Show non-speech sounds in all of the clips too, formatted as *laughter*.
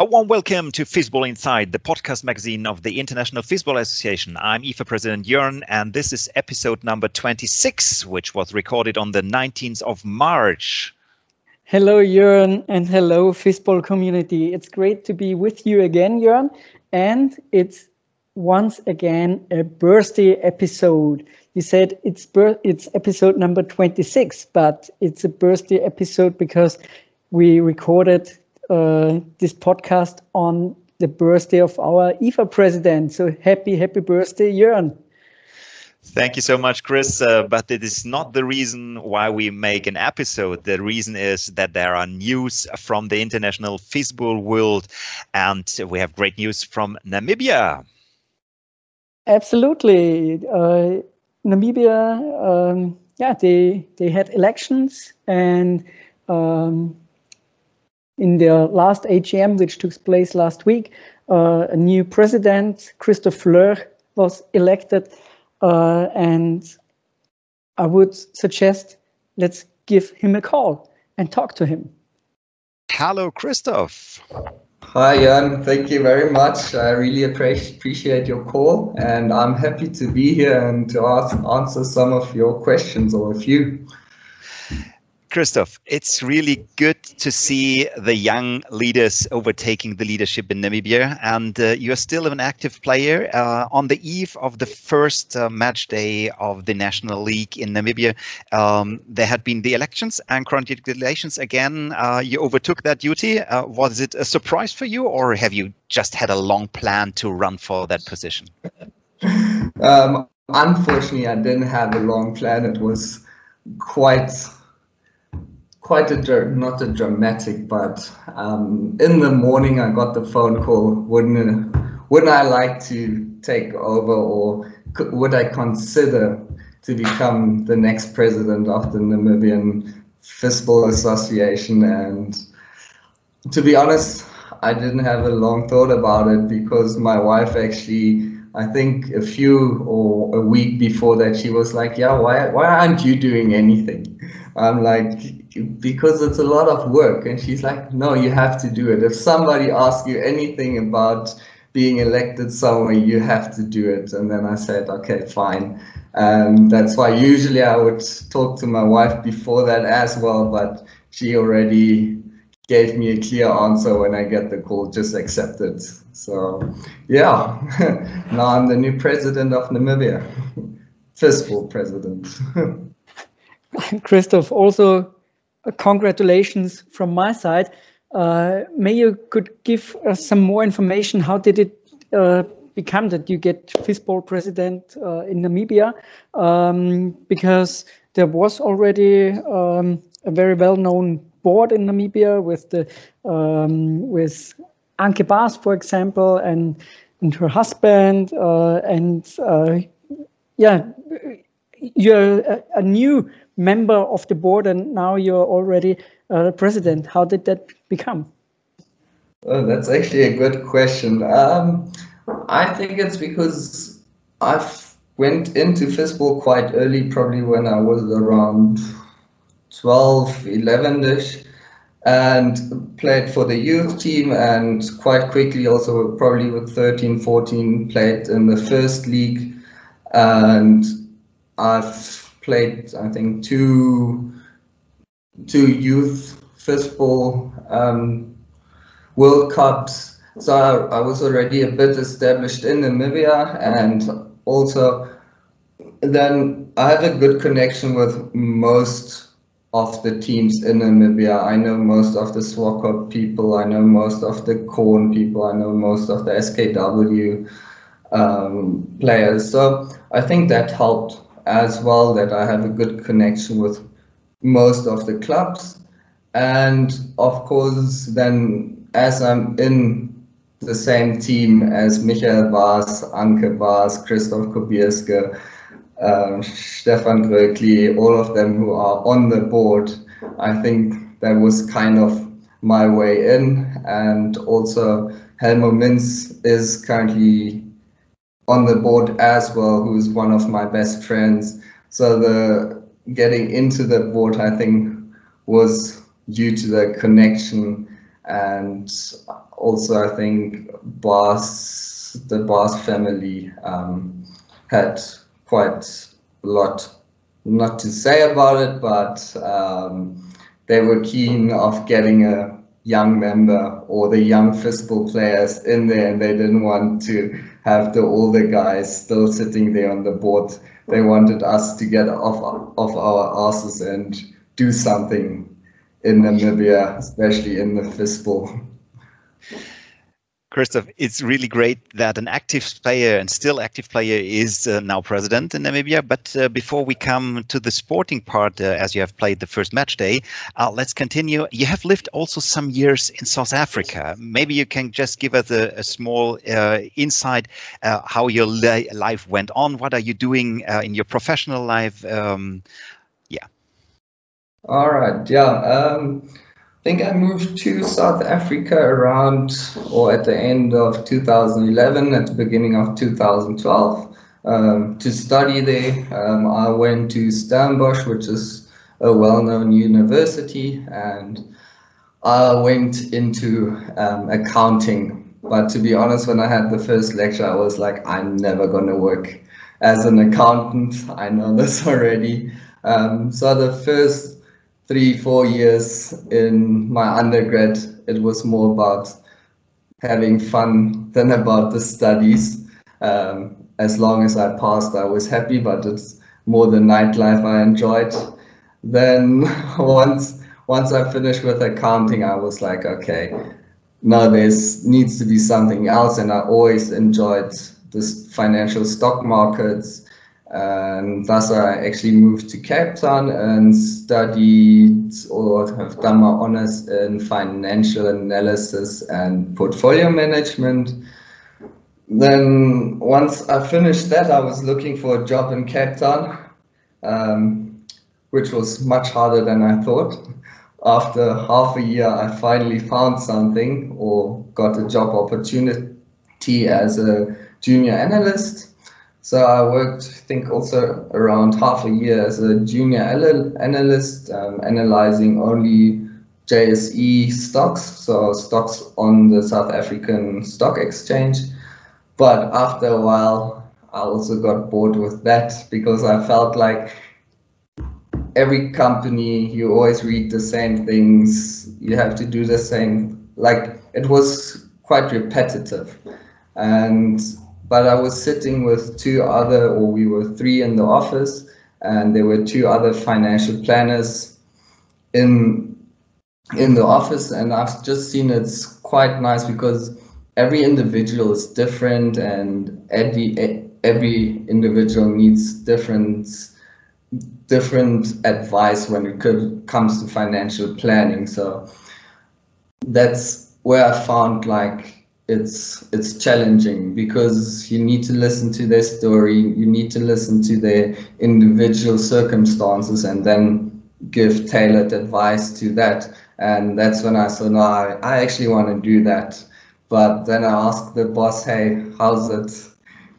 A warm welcome to Fistball Inside, the podcast magazine of the International Fistball Association. I'm IFA President Jörn, and this is episode number 26, which was recorded on the 19th of March. Hello, Jörn, and hello, Fistball community. It's great to be with you again, Jörn, and it's once again a birthday episode. You said it's it's episode number 26, but it's a birthday episode because we recorded uh, this podcast on the birthday of our IFA president. So happy, happy birthday, Jörn. Thank you so much, Chris. Uh, but it is not the reason why we make an episode. The reason is that there are news from the international Fistball world, and we have great news from Namibia. Absolutely. Uh, Namibia, um, yeah, they, they had elections and um, in their last AGM, which took place last week, uh, a new president, Christophe Fleur, was elected. Uh, and I would suggest let's give him a call and talk to him. Hello, Christophe. Hi, Jan. Thank you very much. I really appreciate your call, and I'm happy to be here and to ask, answer some of your questions or a few. Christophe, it's really good to see the young leaders overtaking the leadership in Namibia, and uh, you're still an active player. Uh, on the eve of the first uh, match day of the National League in Namibia, um, there had been the elections, and congratulations again. Uh, you overtook that duty. Uh, was it a surprise for you, or have you just had a long plan to run for that position? *laughs* um, unfortunately, I didn't have a long plan. It was quite quite a not a dramatic, but um, in the morning I got the phone call. Wouldn't wouldn't I like to take over, or would I consider to become the next president of the Namibian Fistball Association? And to be honest, I didn't have a long thought about it because my wife actually. I think a few or a week before that, she was like, "Yeah, why why aren't you doing anything?" I'm like, because it's a lot of work. And she's like, no, you have to do it. If somebody asks you anything about being elected somewhere, you have to do it. And then I said, okay, fine. And that's why usually I would talk to my wife before that as well, but she already gave me a clear answer when I get the call, just accept it. So yeah, *laughs* now I'm the new president of Namibia, *laughs* Fistball president. *laughs* *laughs* Christophe, also uh, congratulations from my side. Uh, may you could give us some more information. How did it uh, become that you get Fistball president uh, in Namibia? Um, because there was already um, a very well-known board in Namibia with the um, with Anke Baas, for example, and and her husband, uh, and uh, yeah, you're a, a new member of the board and now you're already uh, president. How did that become? Oh, that's actually a good question. Um, I think it's because I went into Fistball quite early, probably when I was around 12, 11ish, and played for the youth team and quite quickly also probably with 13, 14 played in the first league and I've played, I think, two two youth Fistball um, World Cups. So I, I, was already a bit established in Namibia, and also then I have a good connection with most of the teams in Namibia. I know most of the Swakop people. I know most of the Corn people. I know most of the SKW um, players. So I think that helped as well that I have a good connection with most of the clubs. And of course, then as I'm in the same team as Michael Baas, Anke Baas, Christoph Kubierske, um, Stefan Grökli, all of them who are on the board, I think that was kind of my way in. And also Helmut Mintz is currently on the board as well, who's one of my best friends. So the getting into the board, I think, was due to the connection and also I think Baas, the Baas family um, had quite a lot not to say about it, but um, they were keen of getting a young member or the young Fistball players in there, and they didn't want to have the older guys still sitting there on the board. They wanted us to get off off our asses and do something in Namibia, especially in the Fistball. Christoph, it's really great that an active player and still active player is uh, now president in Namibia. But uh, before we come to the sporting part, uh, as you have played the first match day, uh, let's continue. You have lived also some years in South Africa. Maybe you can just give us a, a small uh, insight uh, how your li life went on. What are you doing in your professional life? Um, yeah. All right. Yeah. Um, think I moved to South Africa around or at the end of 2011, at the beginning of 2012, um, to study there. Um, I went to Stellenbosch, which is a well-known university, and I went into um, accounting. But to be honest, when I had the first lecture, I was like, I'm never going to work as an accountant. I know this *laughs* already. Um, so the first three, four years in my undergrad, it was more about having fun than about the studies. Um, as long as I passed, I was happy, but it's more the nightlife I enjoyed. Then *laughs* once once I finished with accounting, I was like, okay, now there's needs to be something else, and I always enjoyed this financial stock markets and thus I actually moved to Cape Town and studied or have done my honors in financial analysis and portfolio management. Then once I finished that, I was looking for a job in Cape Town, um, which was much harder than I thought. After half a year, I finally found something or got a job opportunity as a junior analyst so I worked, I think, also around half a year as a junior analyst, um, analyzing only JSE stocks, so stocks on the South African Stock Exchange. But after a while, I also got bored with that because I felt like every company, you always read the same things, you have to do the same, like it was quite repetitive. And but I was sitting with two other, or we were three in the office, and there were two other financial planners in in the office, and I've just seen it's quite nice because every individual is different, and every every individual needs different different advice when it could, comes to financial planning. So that's where I found like it's it's challenging because you need to listen to their story you need to listen to their individual circumstances and then give tailored advice to that. And that's when i said no i, I actually want to do that. But then i asked the boss hey how's it?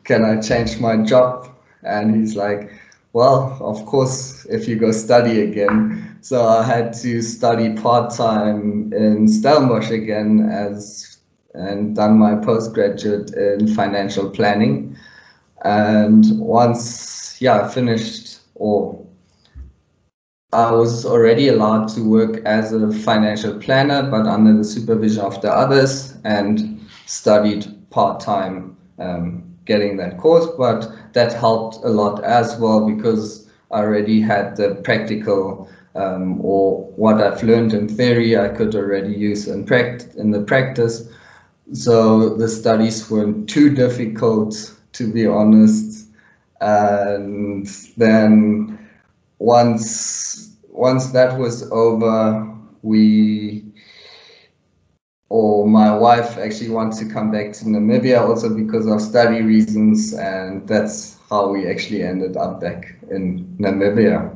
Can i change my job? And he's like well of course if you go study again. So i had to study part-time in stellenbosch again as and done my postgraduate in financial planning. And once, yeah, I finished or I was already allowed to work as a financial planner, but under the supervision of the others and studied part-time um, getting that course, but that helped a lot as well because I already had the practical um, or what I've learned in theory I could already use in, pract in the practice so the studies weren't too difficult, to be honest. And then once once that was over, we or my wife actually wants to come back to Namibia also because of study reasons, and that's how we actually ended up back in Namibia.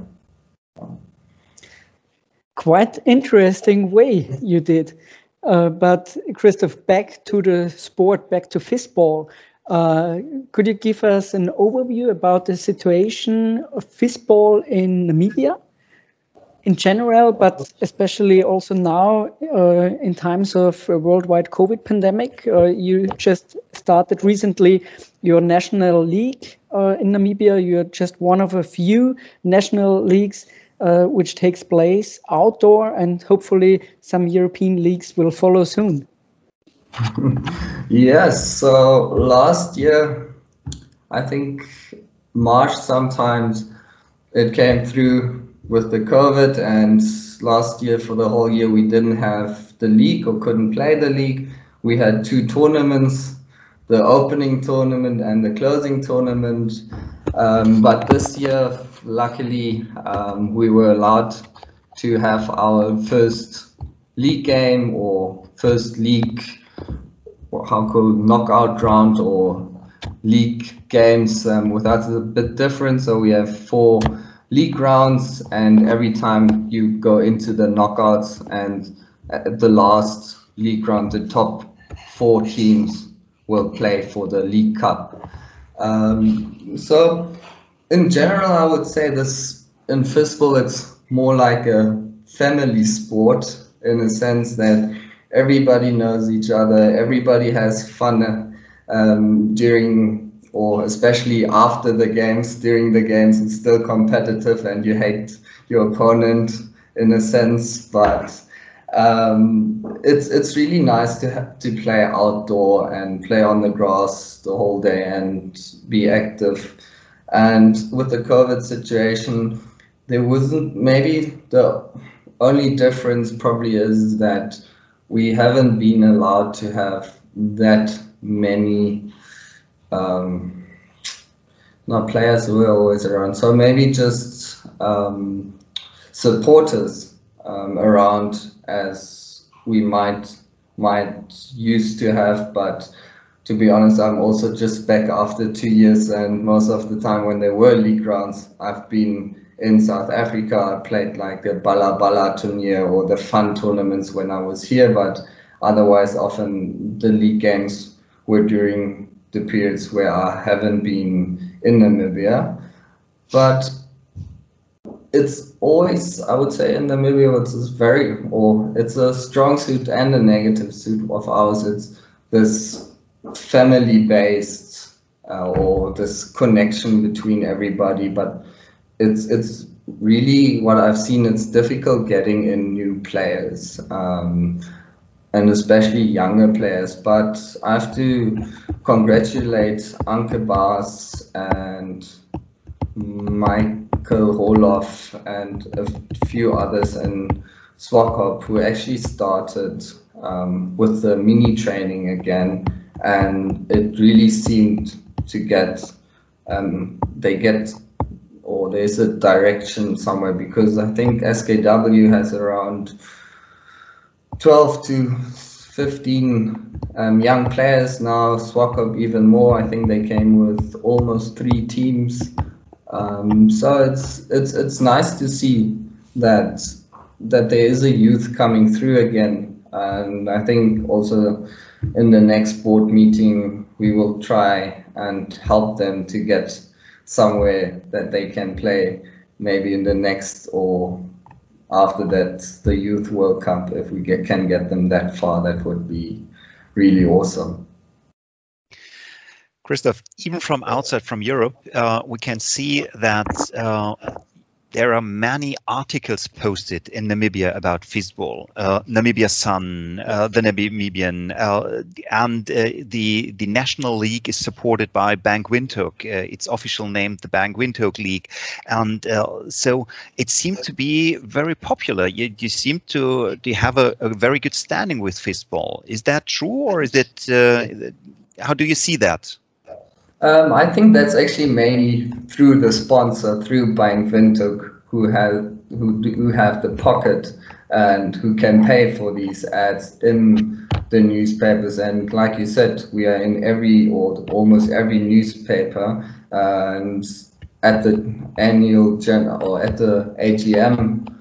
Quite interesting way you did. Uh, but Christoph, back to the sport, back to Fistball. Uh, could you give us an overview about the situation of Fistball in Namibia? in general, but especially also now uh, in times of a worldwide COVID pandemic. Uh, you just started recently your national league uh, in Namibia. You're just one of a few national leagues uh, which takes place outdoor, and hopefully some European leagues will follow soon. *laughs* yes, so last year, I think March sometimes it came through with the COVID, and last year for the whole year we didn't have the league or couldn't play the league. We had two tournaments, the opening tournament and the closing tournament. Um, but this year, luckily, um, we were allowed to have our first league game or first league, how called knockout round or league games um, with us is a bit different. So we have four league rounds, and every time you go into the knockouts, and at the last league round, the top four teams will play for the League Cup. Um, so, in general, I would say this in football, it's more like a family sport in a sense that everybody knows each other, everybody has fun um, during or especially after the games, during the games, it's still competitive and you hate your opponent in a sense, but um, it's it's really nice to have, to play outdoor and play on the grass the whole day and be active. And with the COVID situation, there wasn't maybe the only difference probably is that we haven't been allowed to have that many um, not players who are always around. So maybe just um, supporters um, around as we might might used to have, but to be honest, I'm also just back after two years, and most of the time when there were league rounds, I've been in South Africa. I played like the Bala Bala tournament or the fun tournaments when I was here, but otherwise, often the league games were during the periods where I haven't been in Namibia. But it's always, I would say, in Namibia, it's very, or it's a strong suit and a negative suit of ours. It's this family based uh, or this connection between everybody. But it's it's really what I've seen. It's difficult getting in new players. Um, and especially younger players. But I have to congratulate Anke Baas and Michael Roloff and a few others in Swakop who actually started um, with the mini training again. And it really seemed to get, um, they get, or there's a direction somewhere because I think SKW has around 12 to 15 um, young players now. Swakop even more. I think they came with almost three teams. Um, so it's it's it's nice to see that that there is a youth coming through again. And I think also in the next board meeting we will try and help them to get somewhere that they can play maybe in the next or after that the youth world cup if we get, can get them that far that would be really awesome. Christoph even from outside from europe uh, we can see that uh, there are many articles posted in Namibia about Fistball, uh, Namibia Sun, uh, the Namibian, uh, and uh, the the national league is supported by Bank Windhoek. Uh, it's official name, the Bank Windhoek League, and uh, so it seemed to be very popular. You, you seem to, to have a, a very good standing with Fistball. Is that true, or is it? how do you see that? Um, I think that's actually mainly through the sponsor, through Bank Windhoek, who have who who have the pocket and who can pay for these ads in the newspapers. And like you said, we are in every or almost every newspaper. And at the annual gen or at the AGM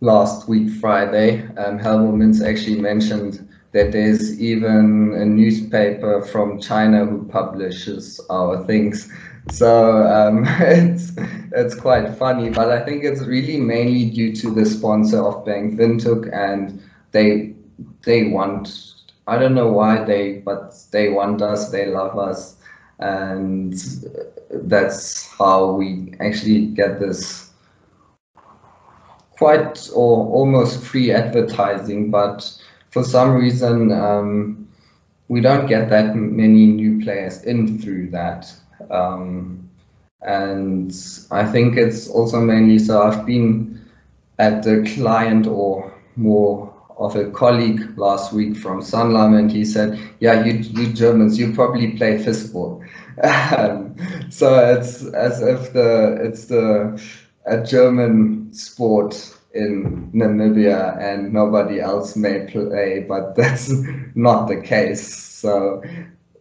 last week Friday, um, Helmut Mintz actually mentioned that there's even a newspaper from China who publishes our things. So um, *laughs* it's it's quite funny, but I think it's really mainly due to the sponsor of Bank Windhoek, and they they want I don't know why they but they want us, they love us, and that's how we actually get this quite or almost free advertising, but for some reason um, we don't get that many new players in through that. Um, and I think it's also mainly so I've been at the client or more of a colleague last week from Sanlam and he said, yeah, you, you Germans, you probably play fistball. Um, *laughs* so it's as if the it's the a German sport in Namibia and nobody else may play, but that's *laughs* not the case. So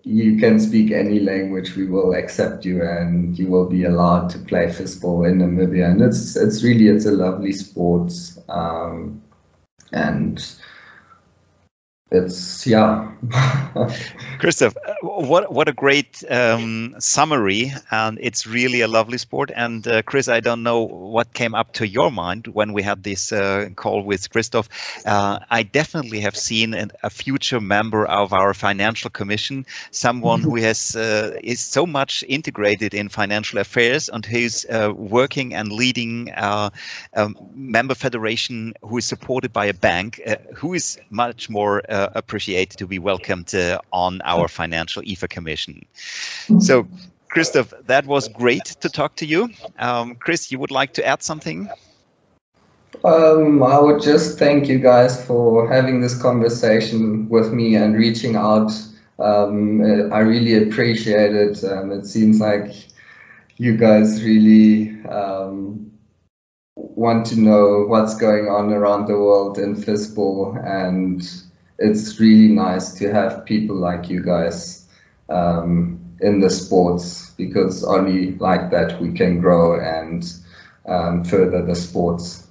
you can speak any language, we will accept you, and you will be allowed to play fistball in Namibia. And it's it's really it's a lovely sport, um, and it's yeah *laughs* christoph uh, what what a great um, summary and it's really a lovely sport. And uh, chris i don't know what came up to your mind when we had this uh, call with christoph. Uh, i definitely have seen an, a future member of our financial commission someone who has uh, is so much integrated in financial affairs and who's uh, working and leading a member federation who is supported by a bank who is much more uh, appreciate to be welcomed uh, on our financial IFA commission. So, Christoph, that was great to talk to you. Um, Chris, you would like to add something? Um, I would just thank you guys for having this conversation with me and reaching out. Um, I really appreciate it. Um, it seems like you guys really um, want to know what's going on around the world in Fistball and it's really nice to have people like you guys um, in the sports because only like that we can grow and um, further the sports.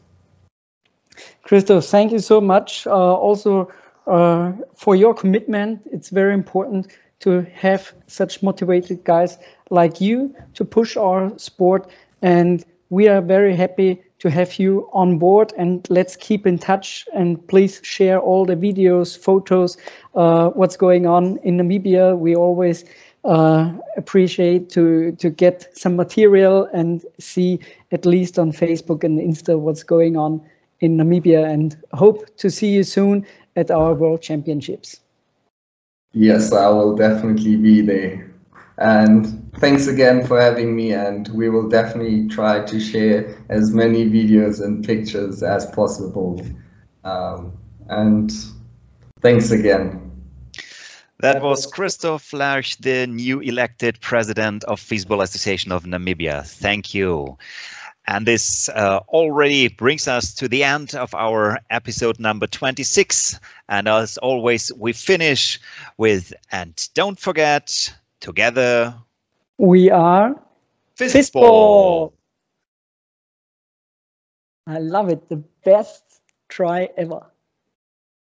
Christoph, thank you so much. Uh, also uh, for your commitment. It's very important to have such motivated guys like you to push our sport. And we are very happy to have you on board and let's keep in touch and please share all the videos, photos, uh, what's going on in Namibia. We always uh, appreciate to, to get some material and see at least on Facebook and Insta what's going on in Namibia and hope to see you soon at our World Championships. Yes, I will definitely be there. And thanks again for having me. And we will definitely try to share as many videos and pictures as possible. Um, and thanks again. That was Christoph Lerch, the new elected president of Fistball Association of Namibia. Thank you. And this uh, already brings us to the end of our episode number 26. And as always, we finish with, and don't forget, Together, we are Fistball. I love it. The best try ever.